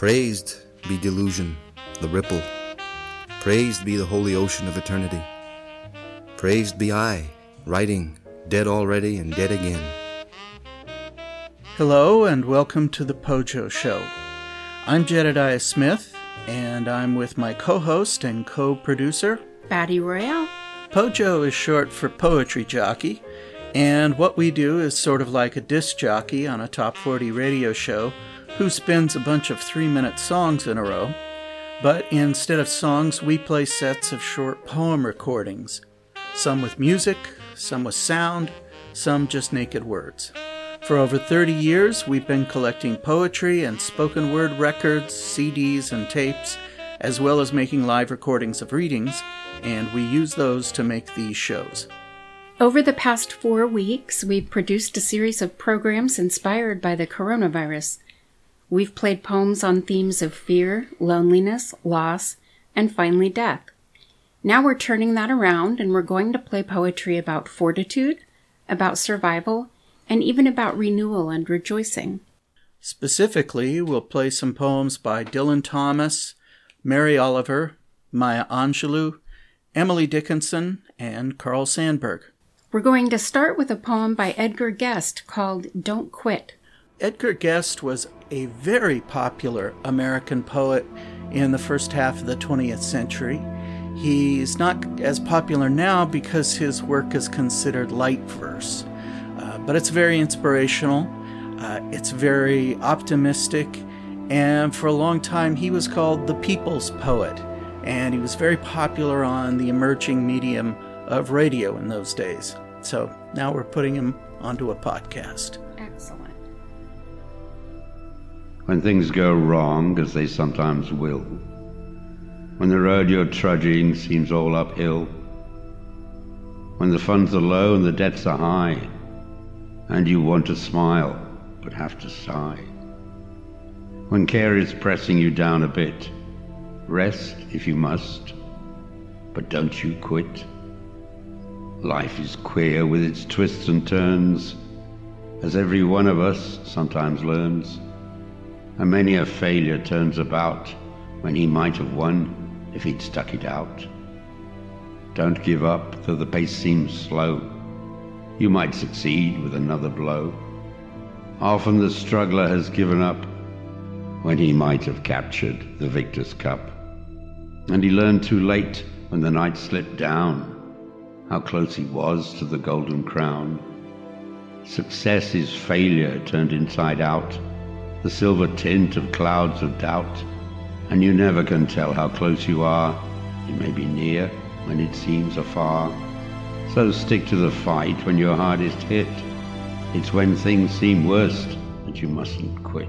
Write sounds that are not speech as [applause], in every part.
Praised be delusion, the ripple. Praised be the holy ocean of eternity. Praised be I, writing, dead already and dead again. Hello, and welcome to the Pojo Show. I'm Jedediah Smith, and I'm with my co host and co producer, Batty Royale. Pojo is short for Poetry Jockey, and what we do is sort of like a disc jockey on a top 40 radio show who spins a bunch of three minute songs in a row. But instead of songs, we play sets of short poem recordings, some with music, some with sound, some just naked words. For over 30 years, we've been collecting poetry and spoken word records, CDs, and tapes, as well as making live recordings of readings, and we use those to make these shows. Over the past four weeks, we've produced a series of programs inspired by the coronavirus. We've played poems on themes of fear, loneliness, loss, and finally death. Now we're turning that around and we're going to play poetry about fortitude, about survival, and even about renewal and rejoicing. Specifically, we'll play some poems by Dylan Thomas, Mary Oliver, Maya Angelou, Emily Dickinson, and Carl Sandburg. We're going to start with a poem by Edgar Guest called Don't Quit. Edgar Guest was a very popular American poet in the first half of the 20th century. He's not as popular now because his work is considered light verse, uh, but it's very inspirational. Uh, it's very optimistic, and for a long time he was called the people's poet, and he was very popular on the emerging medium of radio in those days. So now we're putting him onto a podcast. When things go wrong, as they sometimes will, when the road you're trudging seems all uphill, when the funds are low and the debts are high, and you want to smile but have to sigh, when care is pressing you down a bit, rest if you must, but don't you quit. Life is queer with its twists and turns, as every one of us sometimes learns, and many a failure turns about when he might have won if he'd stuck it out. Don't give up though the pace seems slow. You might succeed with another blow. Often the struggler has given up when he might have captured the victor's cup. And he learned too late when the night slipped down how close he was to the golden crown. Success is failure turned inside out, the silver tint of clouds of doubt, and you never can tell how close you are. You may be near when it seems afar. So stick to the fight when you're hardest hit. It's when things seem worst that you mustn't quit.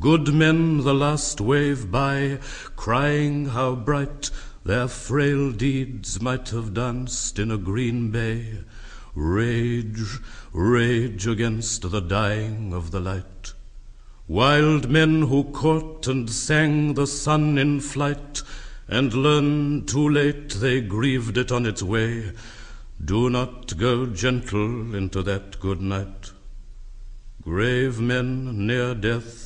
Good men the last wave by, crying how bright their frail deeds might have danced in a green bay. Rage, rage against the dying of the light. Wild men who caught and sang the sun in flight, and learned too late they grieved it on its way. Do not go gentle into that good night. Grave men near death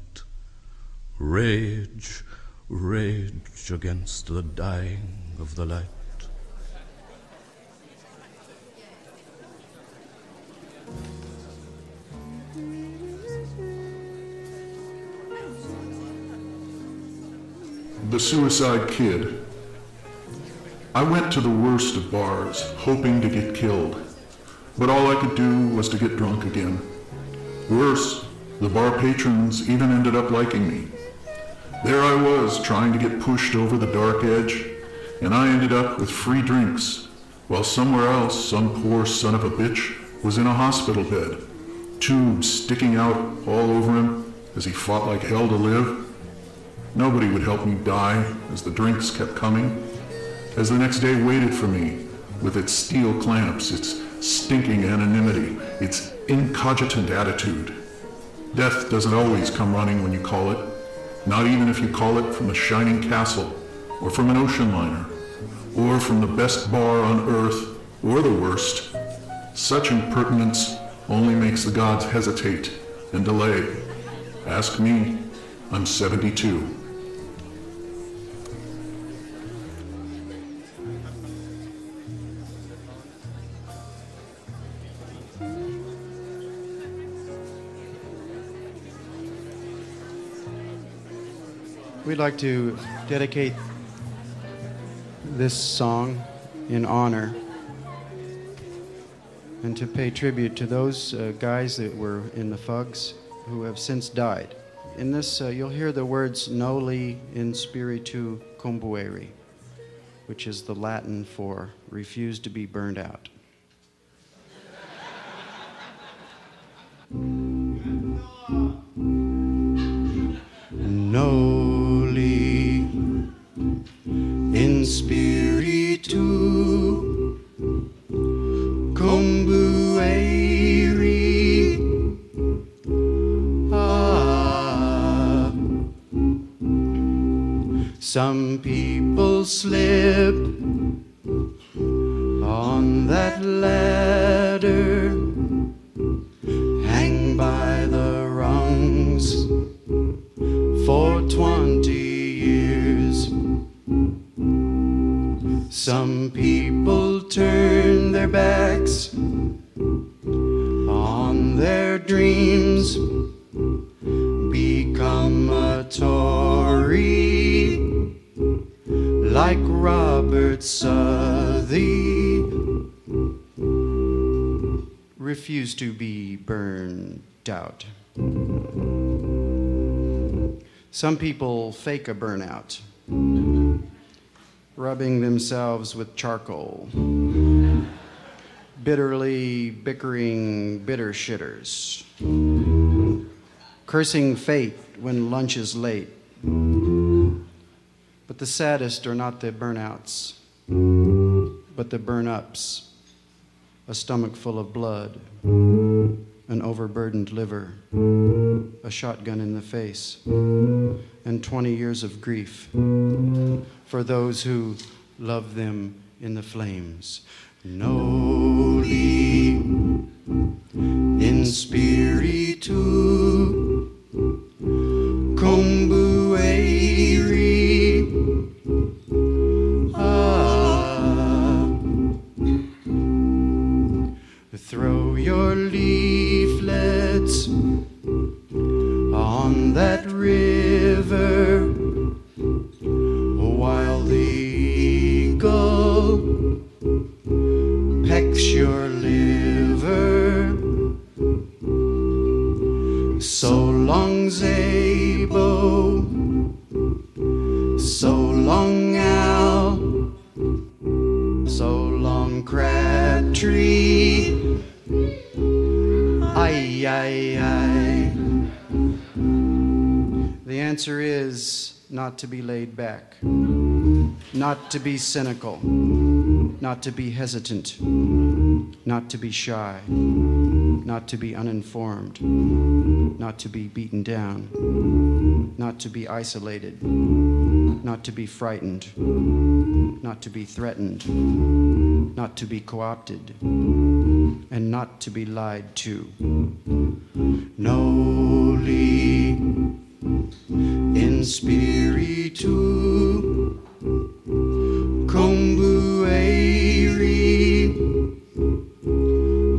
Rage, rage against the dying of the light. The Suicide Kid. I went to the worst of bars, hoping to get killed. But all I could do was to get drunk again. Worse, the bar patrons even ended up liking me. There I was, trying to get pushed over the dark edge, and I ended up with free drinks, while somewhere else some poor son of a bitch was in a hospital bed, tubes sticking out all over him as he fought like hell to live. Nobody would help me die as the drinks kept coming, as the next day waited for me with its steel clamps, its stinking anonymity, its incogitant attitude. Death doesn't always come running when you call it, not even if you call it from a shining castle, or from an ocean liner, or from the best bar on earth, or the worst. Such impertinence only makes the gods hesitate and delay. Ask me, I'm 72. We'd like to dedicate this song in honor and to pay tribute to those uh, guys that were in the Fugs who have since died. In this, uh, you'll hear the words noli in spiritu combuere, which is the Latin for refuse to be burned out. Noli some people slip on that ladder, Robert Southey. Refuse to be burned out. Some people fake a burnout, rubbing themselves with charcoal, bitterly bickering bitter shitters, cursing fate when lunch is late. But the saddest are not the burnouts, but the burn ups, a stomach full of blood, an overburdened liver, a shotgun in the face, and 20 years of grief for those who love them in the flames. Noli in spiritu combuere. Your liver. So long, Zabo. So long, Al. So long, Crabtree. Ay, ay, ay. The answer is not to be laid back, not to be cynical, not to be hesitant, not to be shy, not to be uninformed, not to be beaten down, not to be isolated, not to be frightened, not to be threatened, not to be co opted, and not to be lied to. Noli in spiritu. Ah,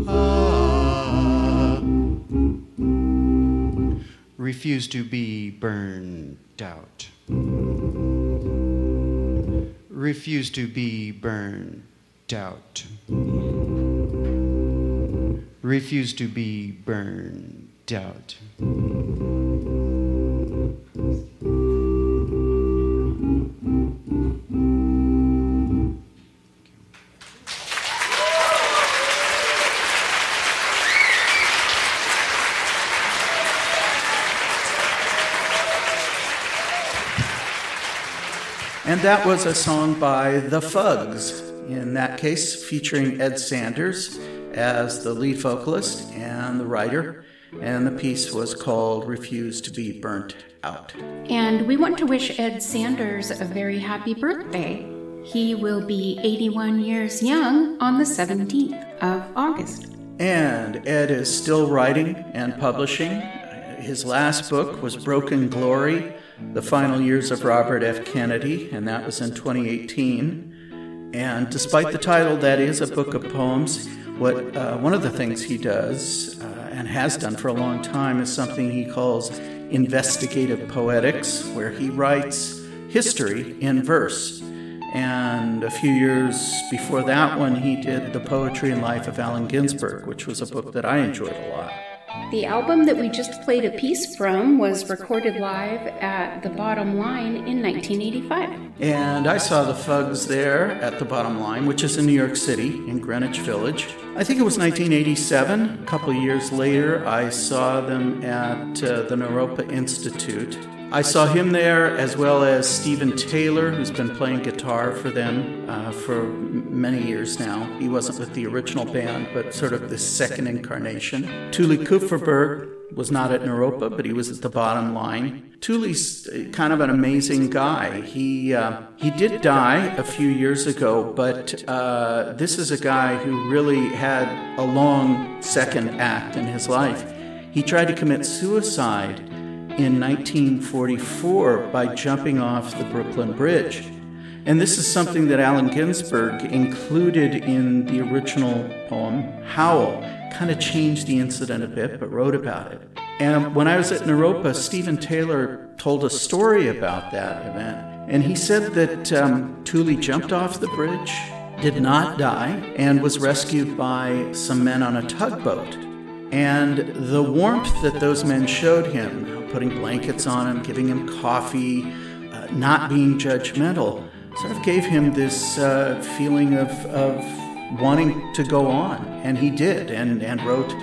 Ah. refuse to be burned out. Refuse to be burned out. Refuse to be burned out. That was a song by The Fugs, in that case featuring Ed Sanders as the lead vocalist and the writer. And the piece was called Refuse to Be Burnt Out. And we want to wish Ed Sanders a very happy birthday. He will be 81 years young on the 17th of August. And Ed is still writing and publishing. His last book was Broken Glory The Final Years of Robert F. Kennedy, and that was in 2018. And despite the title, that is a book of poems. What uh, one of the things he does uh, and has done for a long time is something he calls investigative poetics, where he writes history in verse. And a few years before that one, he did The Poetry and Life of Allen Ginsberg, which was a book that I enjoyed a lot. The album that we just played a piece from was recorded live at the Bottom Line in 1985. And I saw the Fugs there at the Bottom Line, which is in New York City, in Greenwich Village. I think it was 1987. A couple years later, I saw them at uh, the Naropa Institute. I saw him there as well as Steven Taylor, who's been playing guitar for them uh, for many years now. He wasn't with the original band, but sort of the second incarnation. Tuli Kupferberg was not at Naropa, but he was at the bottom line. Tuli's kind of an amazing guy. He uh, he did die a few years ago, but uh, this is a guy who really had a long second act in his life. He tried to commit suicide in 1944 by jumping off the Brooklyn Bridge. And this is something that Allen Ginsberg included in the original poem, Howl. Kind of changed the incident a bit, but wrote about it. And when I was at Naropa, Steven Taylor told a story about that event. And he said that um, Tuli jumped off the bridge, did not die, and was rescued by some men on a tugboat. And the warmth that those men showed him, putting blankets on him, giving him coffee, uh, not being judgmental, sort of gave him this uh, feeling of, of wanting to go on. And he did, and, and wrote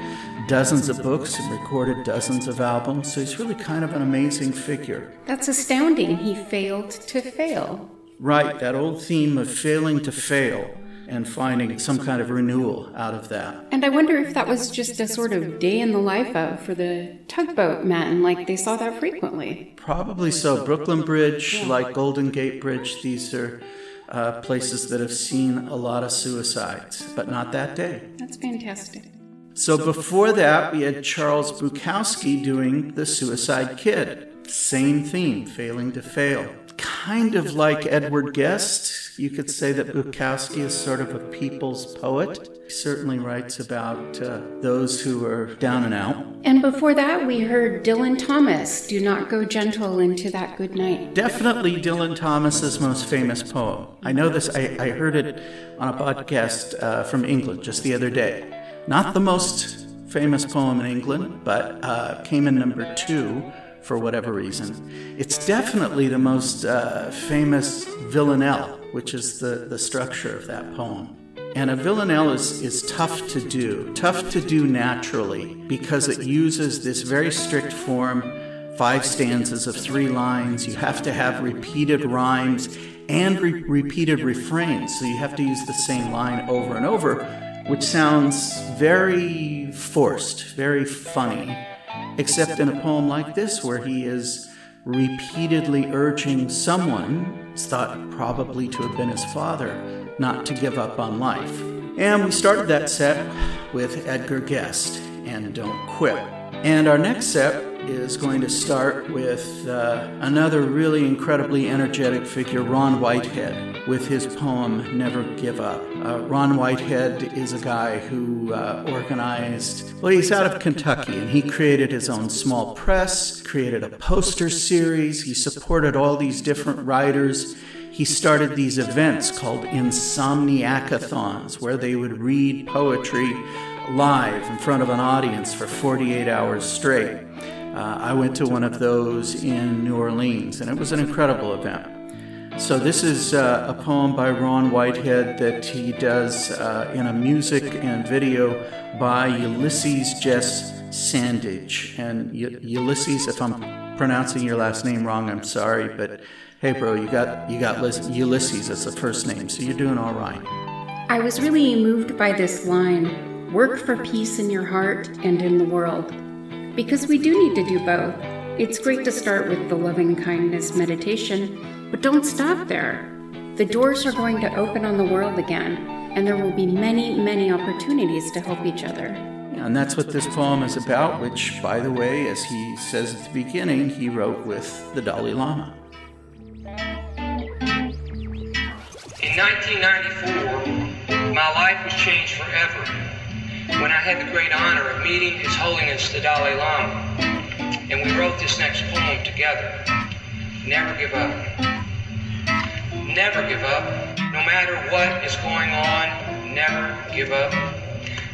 dozens of books and recorded dozens of albums. So he's really kind of an amazing figure. That's astounding. He failed to fail. Right, that old theme of failing to fail and finding some kind of renewal out of that. And I wonder if that was just a sort of day in the life of for the tugboat men, like they saw that frequently. Probably so. Brooklyn Bridge, like Golden Gate Bridge, these are uh, places that have seen a lot of suicides, but not that day. That's fantastic. So before that, we had Charles Bukowski doing The Suicide Kid. Same theme, failing to fail. Kind of like Edward Guest, you could say that Bukowski is sort of a people's poet. He certainly writes about uh, those who are down and out. And before that, we heard Dylan Thomas, Do Not Go Gentle into That Good Night. Definitely Dylan Thomas's most famous poem. I know this, I, I heard it on a podcast uh, from England just the other day. Not the most famous poem in England, but uh, came in number two for whatever reason. It's definitely the most uh, famous villanelle, which is the, the structure of that poem. And a villanelle is, is tough to do, tough to do naturally, because it uses this very strict form five stanzas of three lines. You have to have repeated rhymes and re- repeated refrains, so you have to use the same line over and over, which sounds very forced, very funny except in a poem like this, where he is repeatedly urging someone, it's thought probably to have been his father, not to give up on life. And we started that set with Edgar Guest and Don't Quit. And our next set is going to start with uh, another really incredibly energetic figure, Ron Whitehead, with his poem Never Give Up. Uh, Ron Whitehead is a guy who uh, organized, well, he's out of Kentucky, and he created his own small press, created a poster series, he supported all these different writers. He started these events called Insomniacathons, where they would read poetry live in front of an audience for 48 hours straight. Uh, I went to one of those in New Orleans, and it was an incredible event. So, this is uh, a poem by Ron Whitehead that he does uh, in a music and video by Ulysses Jess Sandage. And y- Ulysses, if I'm pronouncing your last name wrong, I'm sorry, but hey, bro, you got you got Ulysses as the first name, so you're doing all right. I was really moved by this line Work for peace in your heart and in the world. Because we do need to do both. It's great to start with the loving kindness meditation, but don't stop there. The doors are going to open on the world again, and there will be many, many opportunities to help each other. And that's what this poem is about, which, by the way, as he says at the beginning, he wrote with the Dalai Lama. In 1994, my life was changed forever when I had the great honor of meeting His Holiness the Dalai Lama. And we wrote this next poem together. Never give up. Never give up. No matter what is going on, never give up.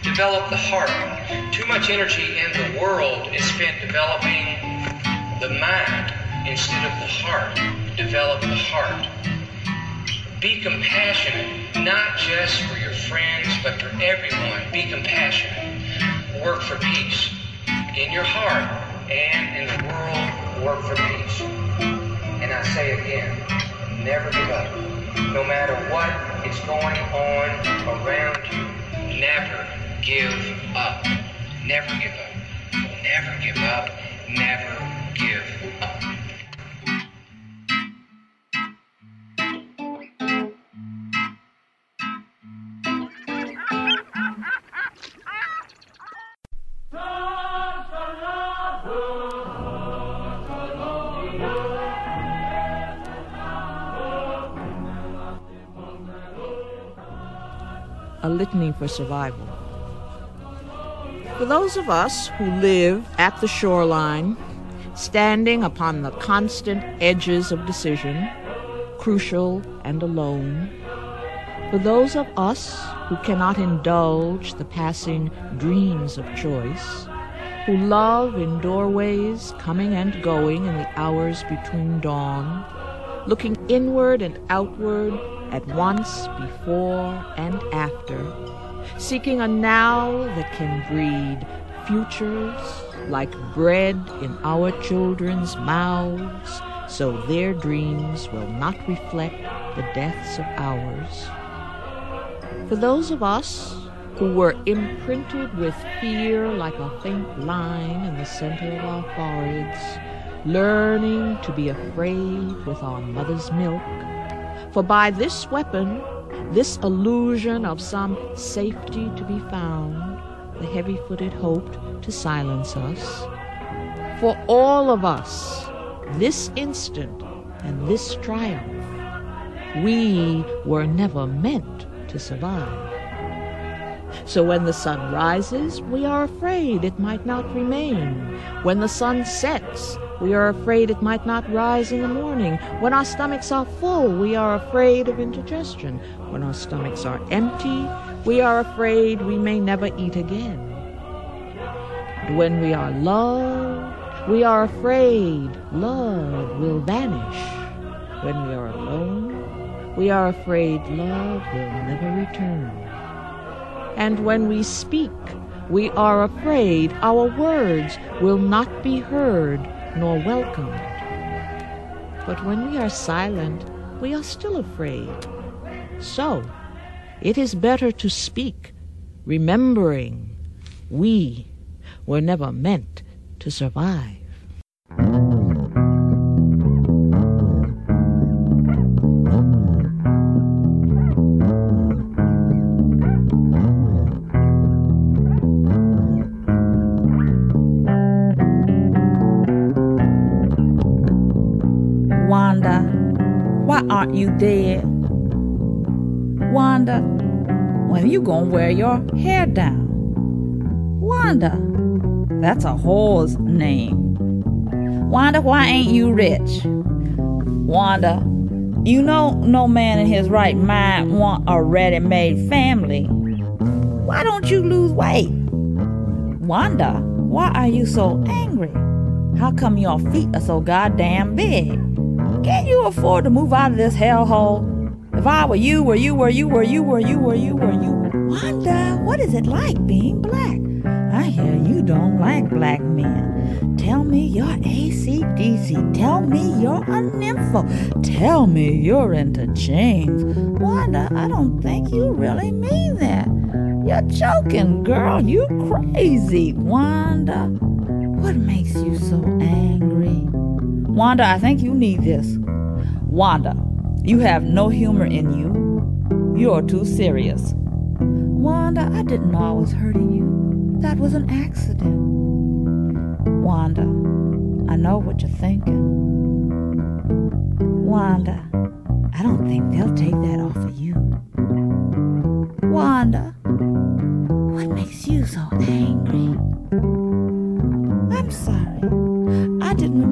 Develop the heart. Too much energy in the world is spent developing the mind instead of the heart. Develop the heart. Be compassionate, not just for friends, but for everyone. Be compassionate. Work for peace in your heart and in the world. Work for peace. And I say again, never give up. No matter what is going on around you, never give up. Never give up. Never give up. Never give up. A litany for survival. For those of us who live at the shoreline, standing upon the constant edges of decision, crucial and alone, for those of us who cannot indulge the passing dreams of choice, who love in doorways coming and going in the hours between dawn, looking inward and outward at once before and after, seeking a now that can breed futures like bread in our children's mouths, so their dreams will not reflect the deaths of ours. For those of us who were imprinted with fear like a faint line in the center of our foreheads, learning to be afraid with our mother's milk, for by this weapon, this illusion of some safety to be found, the heavy footed hoped to silence us. For all of us, this instant and this triumph, we were never meant to survive. So when the sun rises, we are afraid it might not remain. When the sun sets, we are afraid it might not rise in the morning. When our stomachs are full, we are afraid of indigestion. When our stomachs are empty, we are afraid we may never eat again. And when we are loved, we are afraid love will vanish. When we are alone, we are afraid love will never return. And when we speak, we are afraid our words will not be heard nor welcomed. But when we are silent, we are still afraid. So, it is better to speak, remembering we were never meant to survive. Wanda, when you gonna wear your hair down? Wanda, that's a whore's name. Wanda, why ain't you rich? Wanda, you know no man in his right mind want a ready-made family. Why don't you lose weight? Wanda, why are you so angry? How come your feet are so goddamn big? Can't you afford to move out of this hellhole? If I were you, were you, were you, were you, were you, were you, were you, Wanda, what is it like being black? I hear you don't like black men. Tell me you're ACDC. Tell me you're a nympho. Tell me you're into chains. Wanda, I don't think you really mean that. You're joking, girl. You crazy. Wanda, what makes you so angry? Wanda, I think you need this. Wanda, you have no humor in you. You're too serious. Wanda, I didn't know I was hurting you. That was an accident. Wanda, I know what you're thinking. Wanda, I don't think they'll take that off of you. Wanda, what makes you so angry? I'm sorry.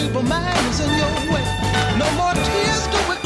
people, mine is in your way. No more tears to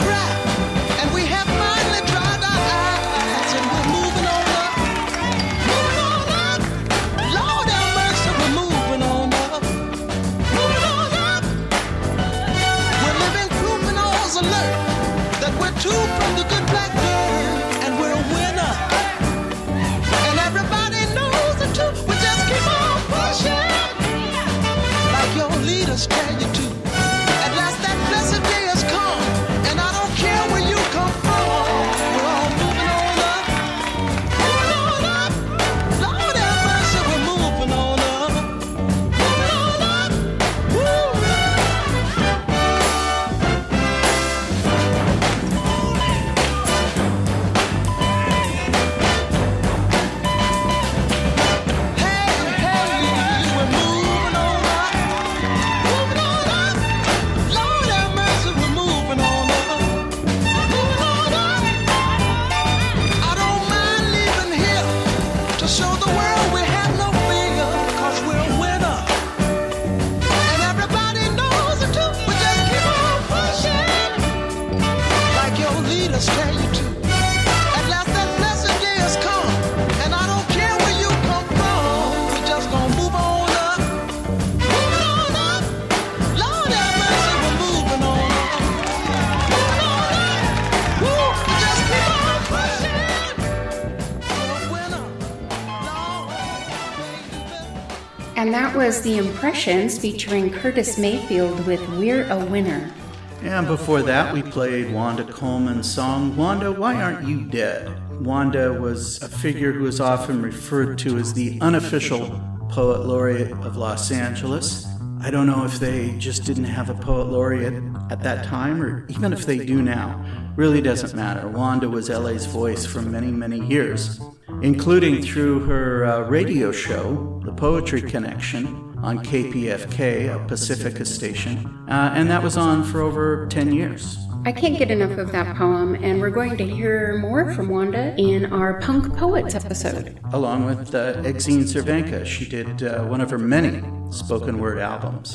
And that was The Impressions featuring Curtis Mayfield with We're a Winner. And before that, we played Wanda Coleman's song, Wanda, Why Aren't You Dead? Wanda was a figure who is often referred to as the unofficial poet laureate of Los Angeles. I don't know if they just didn't have a poet laureate at that time, or even if they do now. Really doesn't matter. Wanda was LA's voice for many, many years, including through her uh, radio show, The Poetry Connection, on KPFK, a Pacifica station, uh, and that was on for over 10 years. I can't get enough of that poem, and we're going to hear more from Wanda in our Punk Poets episode. Along with uh, Exene Cervenka, she did uh, one of her many spoken word albums.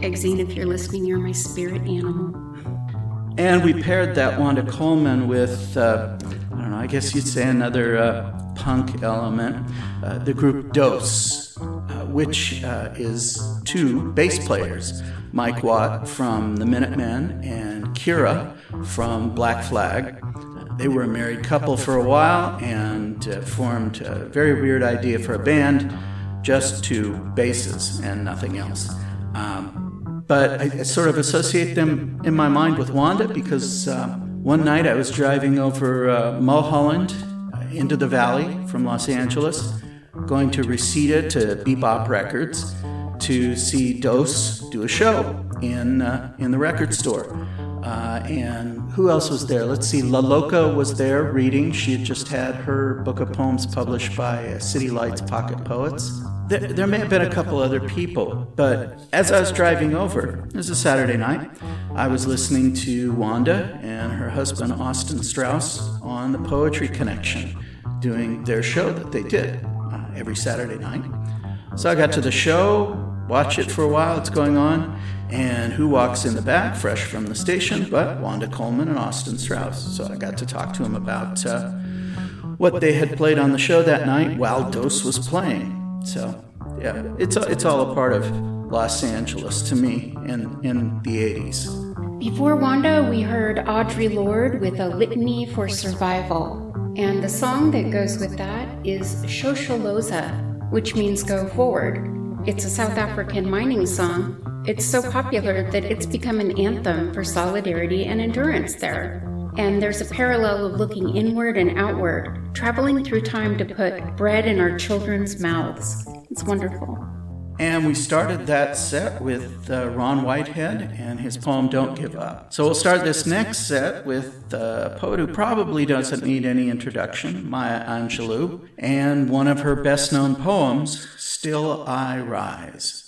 Exene, if you're listening, you're my spirit animal. And we paired that Wanda Coleman with, uh, I don't know, I guess you'd say another uh, punk element, uh, the group Dos, uh, which uh, is two bass players, Mike Watt from the Minutemen and Kira from Black Flag. They were a married couple for a while and uh, formed a very weird idea for a band, just two basses and nothing else. Um, but I, I, sort of associate them in my mind with Wanda because uh, one night I was driving over uh, Mulholland uh, into the valley from Los Angeles going to Reseda to Bebop Records to see Dos do a show in uh, in the record store. Uh, and who else was there? Let's see. La Loca was there reading. She had just had her book of poems published by uh, City Lights Pocket Poets. There, there, may have been a couple other people, but as I was driving over, it was a Saturday night, I was listening to Wanda and her husband Austin Straus on the Poetry Connection doing their show that they did every Saturday night. So I got to the show, watch it for a while, it's going on, and who walks in the back, fresh from the station, but Wanda Coleman and Austin Straus. So I got to talk to him about uh, what they had played on the show that night while Dos was playing. So yeah, it's it's all a part of Los Angeles to me in in the 80s. Before Wanda, we heard Audre Lorde with a litany for survival. And the song that goes with that is Shosholoza, which means go forward. It's a South African mining song. It's so popular that it's become an anthem for solidarity and endurance there. And there's a parallel of looking inward and outward, traveling through time to put bread in our children's mouths. It's wonderful. And we started that set with uh, Ron Whitehead and his poem Don't Give Up. So we'll start this next set with a poet who probably doesn't need any introduction, Maya Angelou, and one of her best known poems, Still I Rise.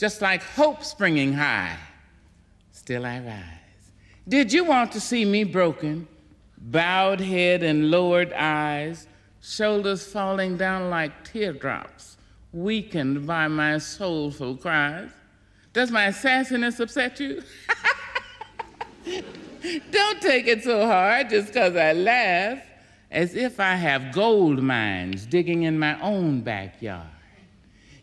just like hope springing high, still I rise. Did you want to see me broken, bowed head and lowered eyes, shoulders falling down like teardrops? weakened by my soulful cries? Does my sassiness upset you? [laughs] Don't take it so hard just because I laugh, as if I have gold mines digging in my own backyard.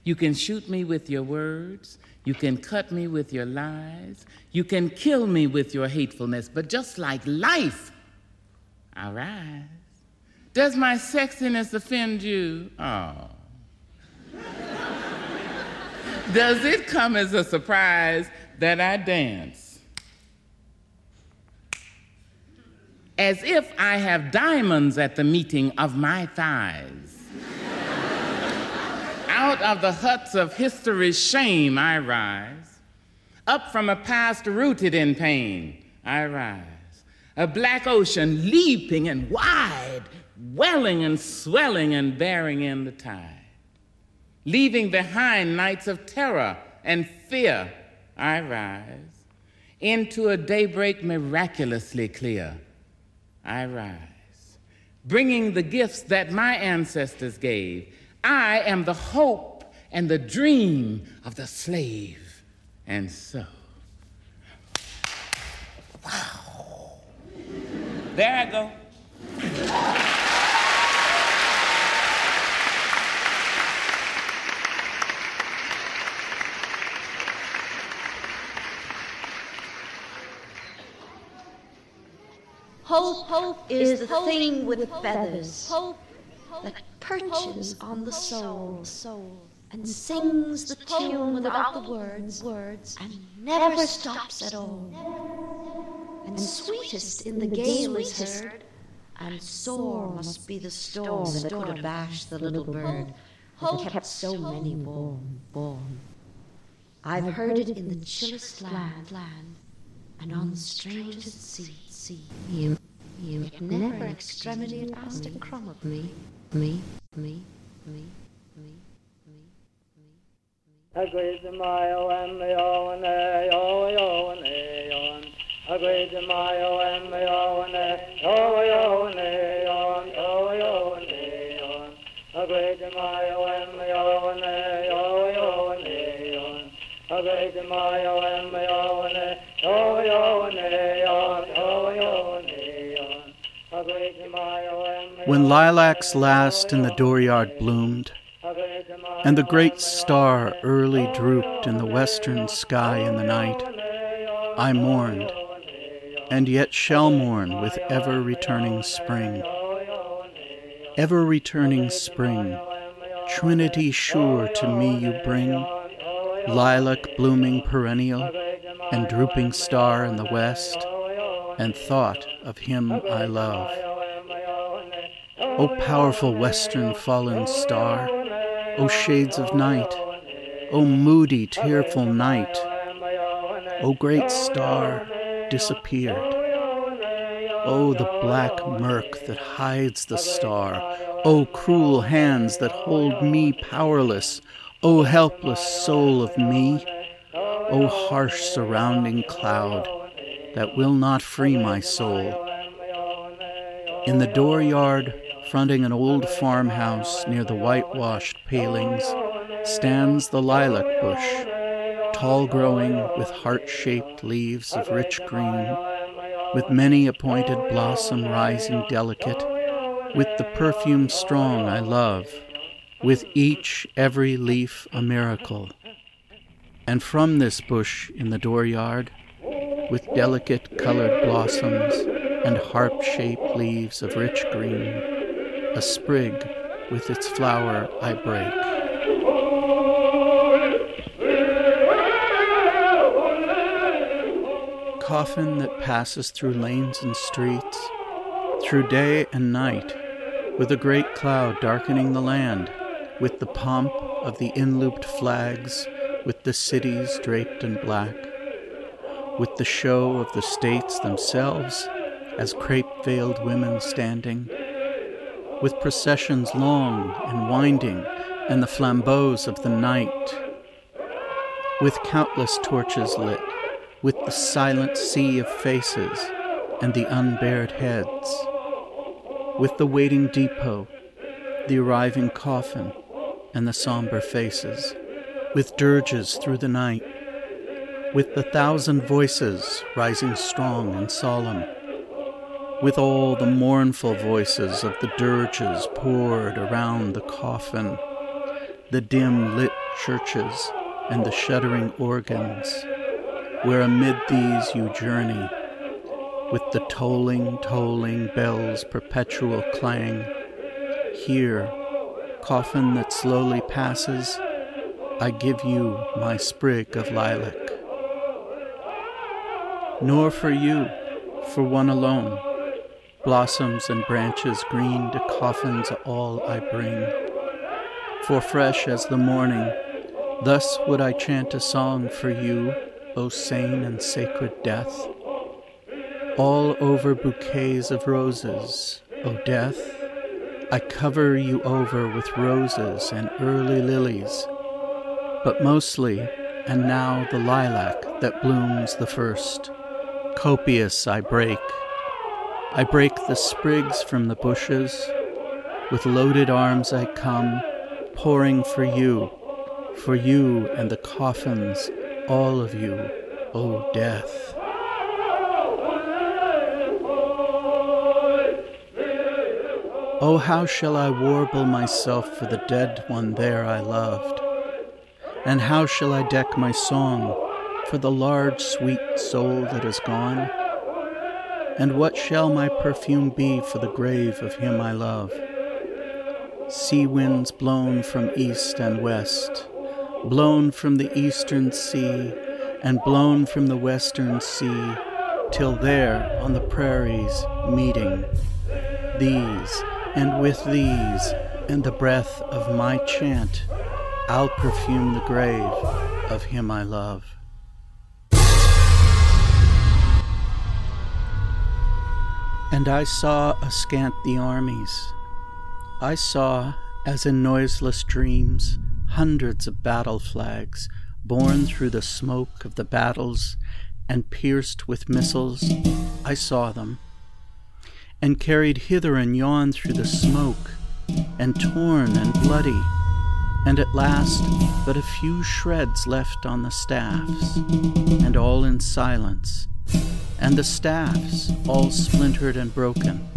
You can shoot me with your words, you can cut me with your lies, you can kill me with your hatefulness, but just like life, I rise. Does my sexiness offend you? Oh. [laughs] Does it come as a surprise that I dance? As if I have diamonds at the meeting of my thighs. Out of the huts of history's shame, I rise. Up from a past rooted in pain, I rise. A black ocean leaping and wide, welling and swelling and bearing in the tide leaving behind nights of terror and fear, I rise. Into a daybreak miraculously clear, I rise. Bringing the gifts that my ancestors gave, I am the hope and the dream of the slave. And so, wow. There I go. Hope, hope is, the thing with feathers hope, that perches on the soul, soul and sings the tune without the words, words and never stops at all. And sweetest in the gale is heard, and sore must be the storm that could abash the little bird that kept so many born, born. I've heard it in the chillest land, land, and on the strangest sea see. You, you never extremity asked a crumb of me, me, me, me, me, me. Agreed to my O M A O and A O O and A on. Agreed to my O M A O and A O O and A on. O O and A on. Agreed to my O M A O and A O O and A on. Agreed to my O M A O and A O O and A When lilacs last in the dooryard bloomed, and the great star early drooped in the western sky in the night, I mourned, and yet shall mourn with ever returning spring. Ever returning spring, Trinity sure to me you bring, lilac blooming perennial, and drooping star in the west, and thought of him I love. O powerful western fallen star, O shades of night, O moody, tearful night, O great star disappeared. O the black murk that hides the star, O cruel hands that hold me powerless, O helpless soul of me, O harsh surrounding cloud that will not free my soul. In the dooryard fronting an old farmhouse near the whitewashed palings, stands the lilac bush, tall growing with heart shaped leaves of rich green, with many a pointed blossom rising delicate, with the perfume strong I love, with each every leaf a miracle. And from this bush in the dooryard, with delicate colored blossoms and harp shaped leaves of rich green, a sprig with its flower I break. Coffin that passes through lanes and streets, through day and night, with a great cloud darkening the land, with the pomp of the in-looped flags, with the cities draped in black, with the show of the states themselves as crape-veiled women standing, with processions long and winding and the flambeaux of the night, with countless torches lit, with the silent sea of faces and the unbared heads, with the waiting depot, the arriving coffin, and the somber faces, with dirges through the night, with the thousand voices rising strong and solemn with all the mournful voices of the dirges poured around the coffin, the dim lit churches and the shuddering organs, where amid these you journey, with the tolling, tolling bells' perpetual clang. Here, coffin that slowly passes, I give you my sprig of lilac. Nor for you, for one alone blossoms and branches green to coffins all I bring. For fresh as the morning, thus would I chant a song for you, O sane and sacred death. All over bouquets of roses, O death, I cover you over with roses and early lilies, but mostly, and now the lilac that blooms the first. Copious I break I break the sprigs from the bushes. With loaded arms I come, pouring for you, for you and the coffins, all of you, O death. Oh, how shall I warble myself for the dead one there I loved? And how shall I deck my song for the large, sweet soul that is gone? And what shall my perfume be for the grave of him I love? Sea winds blown from east and west, blown from the eastern sea, and blown from the western sea, till there on the prairies meeting, these and with these and the breath of my chant, I'll perfume the grave of him I love. And I saw askant the armies. I saw, as in noiseless dreams, hundreds of battle flags borne through the smoke of the battles and pierced with missiles, I saw them, and carried hither and yon through the smoke, and torn and bloody, and at last but a few shreds left on the staffs, and all in silence, and the staffs all splintered and broken.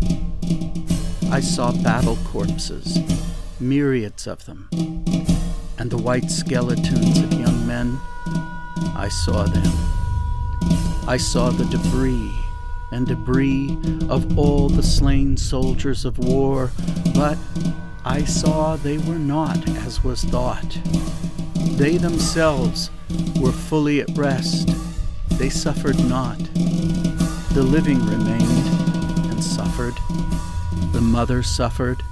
I saw battle corpses, myriads of them, and the white skeletons of young men. I saw them. I saw the debris and debris of all the slain soldiers of war, but I saw they were not as was thought. They themselves were fully at rest. They suffered not. The living remained and suffered. The mother suffered,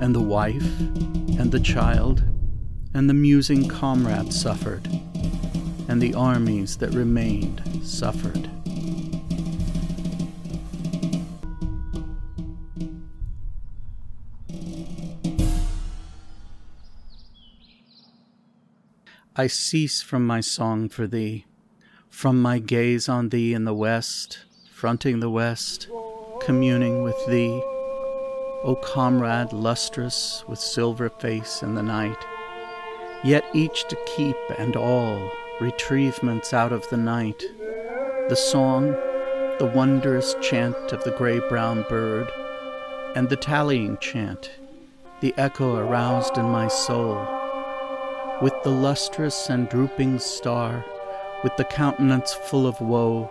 and the wife, and the child, and the musing comrade suffered, and the armies that remained suffered. I cease from my song for thee, from my gaze on thee in the west, fronting the west, communing with thee, O comrade lustrous with silver face in the night, yet each to keep and all retrievements out of the night, the song, the wondrous chant of the gray brown bird, and the tallying chant, the echo aroused in my soul. With the lustrous and drooping star, with the countenance full of woe,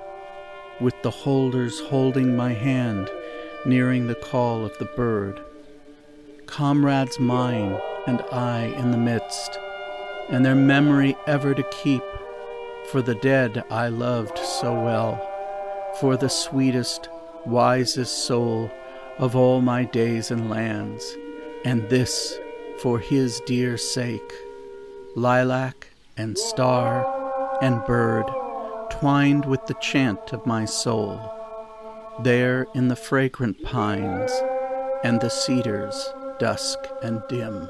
with the holders holding my hand, nearing the call of the bird. Comrades mine and I in the midst, and their memory ever to keep, for the dead I loved so well, for the sweetest, wisest soul of all my days and lands, and this for his dear sake lilac and star and bird twined with the chant of my soul, there in the fragrant pines and the cedars dusk and dim.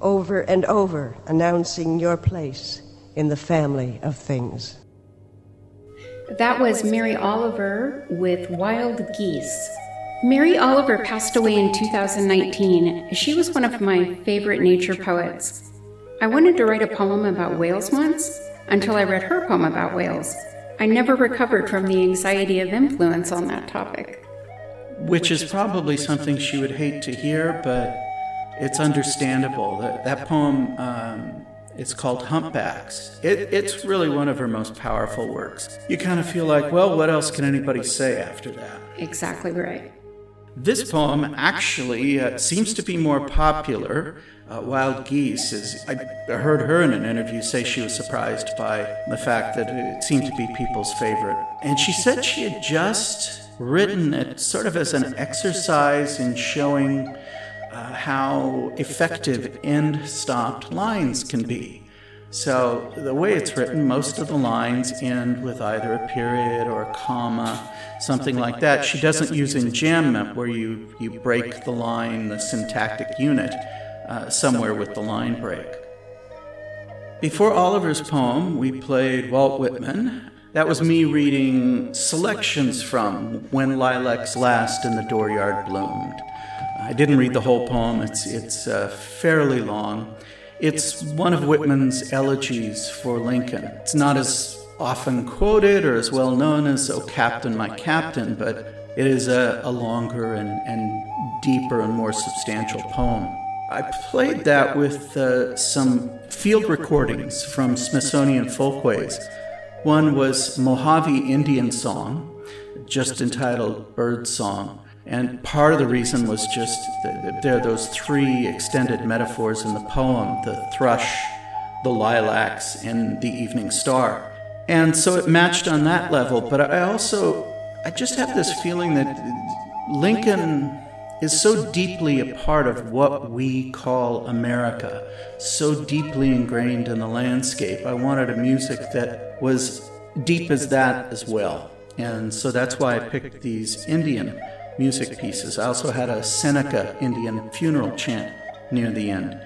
over and over announcing your place in the family of things. That was Mary Oliver with Wild Geese. Mary Oliver passed away in 2019. She was one of my favorite nature poets. I wanted to write a poem about whales once until I read her poem about whales. I never recovered from the anxiety of influence on that topic. Which is probably something she would hate to hear, but it's understandable. That, that poem um, it's called Humpbacks. It, it's really one of her most powerful works. You kind of feel like, well, what else can anybody say after that? Exactly right. This poem actually uh, seems to be more popular. Uh, Wild Geese is. I heard her in an interview say she was surprised by the fact that it seemed to be people's favorite. And she said she had just written it sort of as an exercise in showing uh, how effective end stopped lines can be. So, the way it's written, most of the lines end with either a period or a comma, something like that. She doesn't use enjambment, where you, you break the line, the syntactic unit, uh, somewhere with the line break. Before Oliver's poem, we played Walt Whitman. That was me reading selections from When Lilacs Last and the Dooryard Bloomed. I didn't read the whole poem, it's, it's uh, fairly long. It's one of Whitman's elegies for Lincoln. It's not as often quoted or as well known as Oh Captain, My Captain, but it is a, a longer and, and deeper and more substantial poem. I played that with uh, some field recordings from Smithsonian Folkways. One was Mojave Indian Song, just entitled Bird Song. And part of the reason was just that there are those three extended metaphors in the poem the thrush, the lilacs, and the evening star. And so it matched on that level. But I also, I just have this feeling that Lincoln is so deeply a part of what we call America, so deeply ingrained in the landscape. I wanted a music that was deep as that as well. And so that's why I picked these Indian music pieces. I also had a Seneca Indian funeral chant near the end.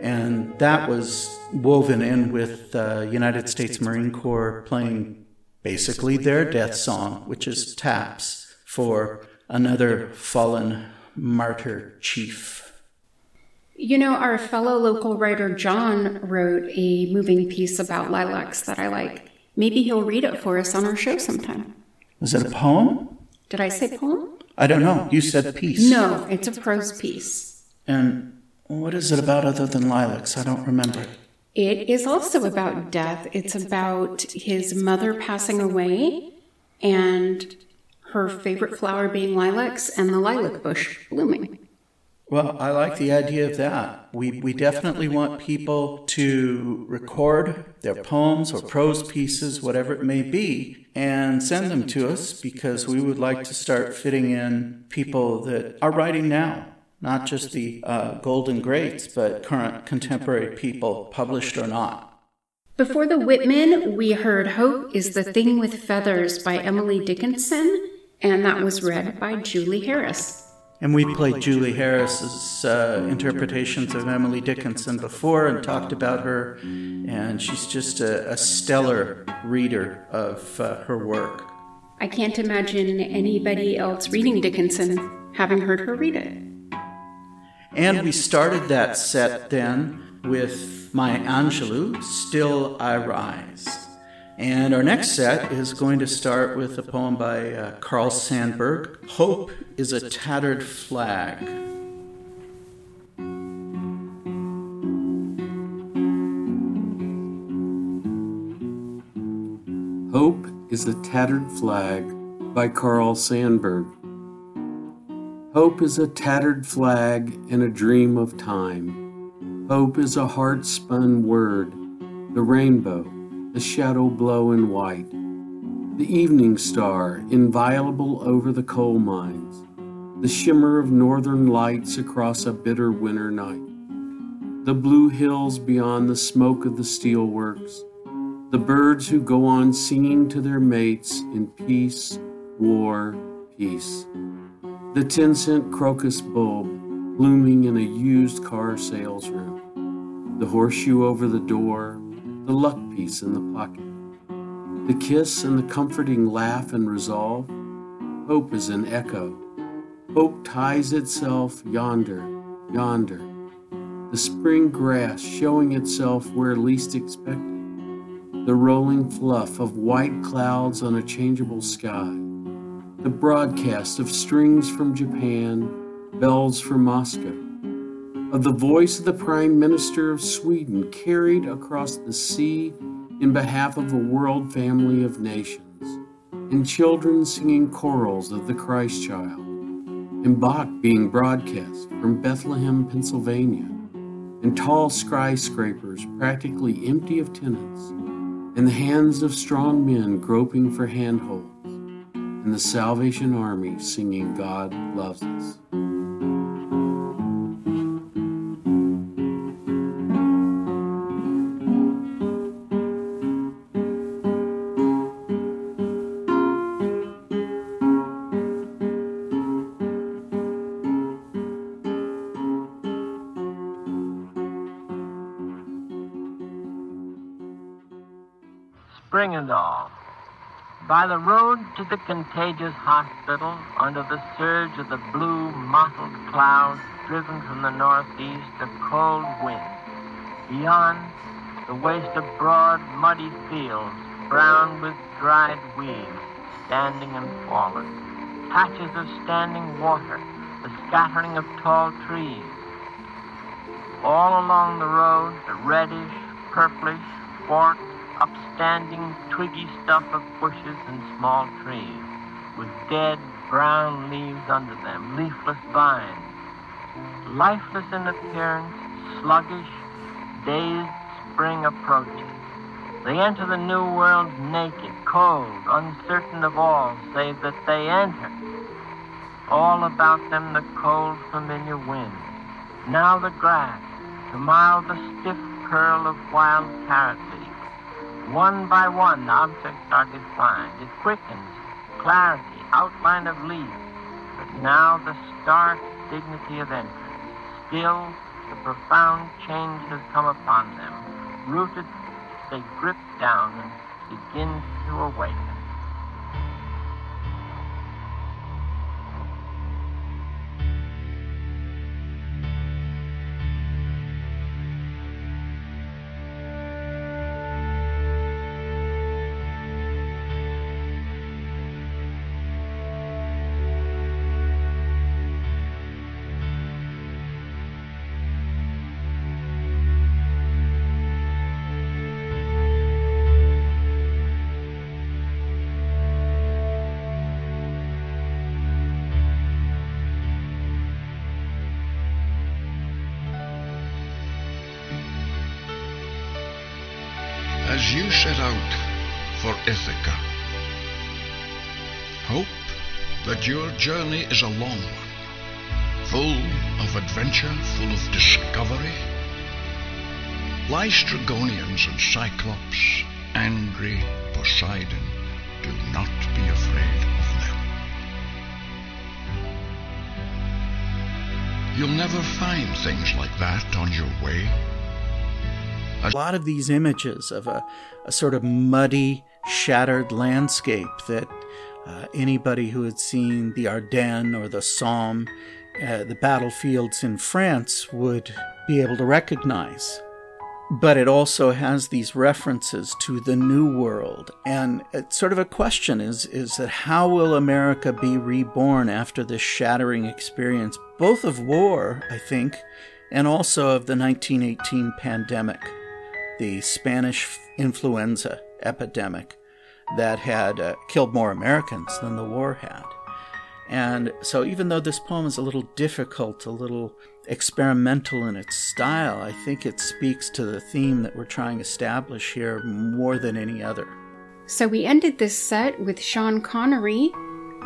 And that was woven in with the United States Marine Corps playing basically their death song, which is taps for another fallen martyr chief. You know, our fellow local writer John wrote a moving piece about lilacs that I like. Maybe he'll read it for us on our show sometime. Was it a poem? Did I say poem? I don't know. You said peace. No, it's a prose piece. And what is it about other than lilacs? I don't remember. It is also about death. It's about his mother passing away and her favorite flower being lilacs and the lilac bush blooming. Well, I like the idea of that. We, we definitely want people to record their poems or prose pieces, whatever it may be, and send them to us because we would like to start fitting in people that are writing now, not just the uh, golden greats, but current contemporary people, published or not. Before the Whitman, we heard Hope is the Thing with Feathers by Emily Dickinson, and that was read by Julie Harris. And we played Julie Harris's uh, interpretations of Emily Dickinson before and talked about her, and she's just a, a stellar reader of uh, her work. I can't imagine anybody else reading Dickinson having heard her read it. And we started that set then with Maya Angelou, Still I Rise. And our next set is going to start with a poem by uh, Carl Sandburg Hope is a Tattered Flag. Hope is a Tattered Flag by Carl Sandburg. Hope is a tattered flag and a dream of time. Hope is a heart spun word, the rainbow the shadow blow in white, the evening star inviolable over the coal mines, the shimmer of northern lights across a bitter winter night, the blue hills beyond the smoke of the steelworks, the birds who go on singing to their mates in peace, war, peace, the 10 cent crocus bulb blooming in a used car sales room, the horseshoe over the door, the luck piece in the pocket. The kiss and the comforting laugh and resolve. Hope is an echo. Hope ties itself yonder, yonder. The spring grass showing itself where least expected. The rolling fluff of white clouds on a changeable sky. The broadcast of strings from Japan, bells from Moscow of the voice of the Prime Minister of Sweden carried across the sea in behalf of a world family of nations, and children singing chorals of the Christ child, and Bach being broadcast from Bethlehem, Pennsylvania, and tall skyscrapers practically empty of tenants, and the hands of strong men groping for handholds, and the Salvation Army singing God loves us. Spring. By the road to the contagious hospital, under the surge of the blue, mottled clouds driven from the northeast, a cold wind. Beyond, the waste of broad, muddy fields, brown with dried weeds, standing and fallen. Patches of standing water, the scattering of tall trees. All along the road, the reddish, purplish, forked, upstanding, twiggy stuff of bushes and small trees, with dead, brown leaves under them, leafless vines. Lifeless in appearance, sluggish, dazed spring approaches. They enter the new world naked, cold, uncertain of all, save that they enter. All about them the cold, familiar wind. Now the grass, tomorrow the stiff curl of wild carrot leaf. One by one, the objects are defined. It quickens, clarity, outline of leaf. But now the stark dignity of entrance. Still, the profound change has come upon them. Rooted, they grip down and begin to awaken. Out for Ithaca. Hope that your journey is a long one, full of adventure, full of discovery. Laistrygonians and Cyclops, angry Poseidon, do not be afraid of them. You'll never find things like that on your way. A lot of these images of a, a sort of muddy, shattered landscape that uh, anybody who had seen the Ardennes or the Somme, uh, the battlefields in France, would be able to recognize. But it also has these references to the New World. And it's sort of a question is, is that how will America be reborn after this shattering experience, both of war, I think, and also of the 1918 pandemic? The Spanish influenza epidemic that had uh, killed more Americans than the war had. And so, even though this poem is a little difficult, a little experimental in its style, I think it speaks to the theme that we're trying to establish here more than any other. So, we ended this set with Sean Connery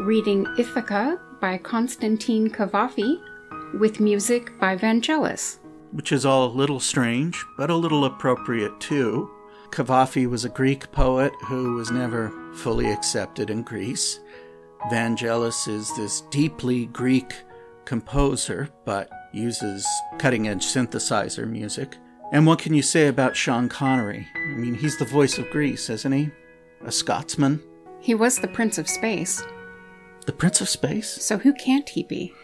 reading Ithaca by Constantine Cavafy with music by Vangelis which is all a little strange, but a little appropriate too. Cavafy was a Greek poet who was never fully accepted in Greece. Vangelis is this deeply Greek composer, but uses cutting edge synthesizer music. And what can you say about Sean Connery? I mean, he's the voice of Greece, isn't he? A Scotsman? He was the Prince of Space. The Prince of Space? So who can't he be?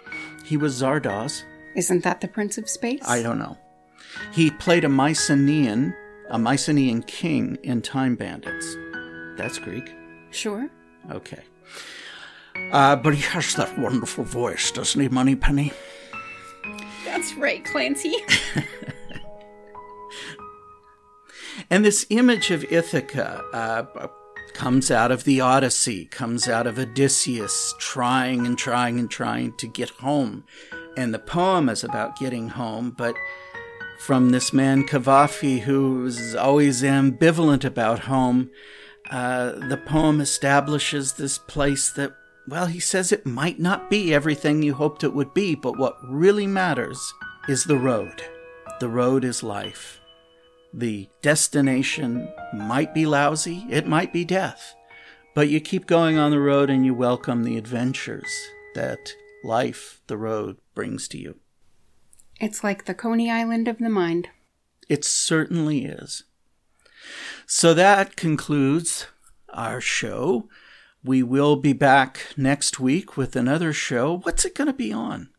He was Zardoz. Isn't that the Prince of Space? I don't know. He played a Mycenaean, a Mycenaean king in Time Bandits. That's Greek. Sure. Okay. Uh, but he has that wonderful voice, doesn't he, Moneypenny? That's right, Clancy. [laughs] and this image of Ithaca uh, comes out of the Odyssey, comes out of Odysseus trying and trying and trying to get home and the poem is about getting home, but from this man Cavafy, who's always ambivalent about home, uh, the poem establishes this place that, well, he says it might not be everything you hoped it would be, but what really matters is the road. The road is life. The destination might be lousy, it might be death, but you keep going on the road and you welcome the adventures that life, the road, brings to you. It's like the Coney Island of the mind. It certainly is. So that concludes our show. We will be back next week with another show. What's it going to be on?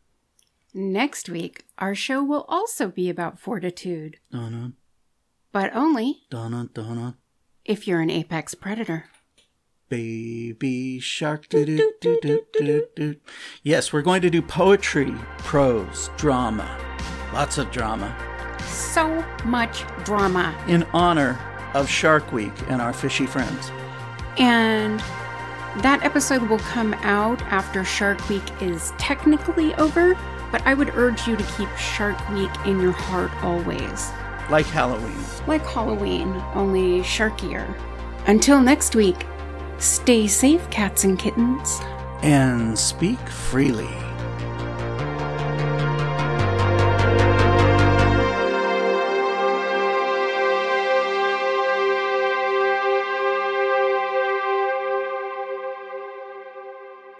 Next week, our show will also be about fortitude, Donna, but only Donna, Donna. if you're an apex predator. Baby shark. doo-doo-doo-doo-doo-doo. Yes, we're going to do poetry, prose, drama. Lots of drama. So much drama. In honor of Shark Week and our fishy friends. And that episode will come out after Shark Week is technically over, but I would urge you to keep Shark Week in your heart always. Like Halloween. Like Halloween, only sharkier. Until next week, stay safe, cats and kittens. And speak freely.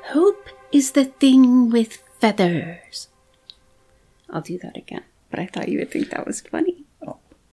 Hope is the thing with feathers. I'll do that again, but I thought you would think that was funny.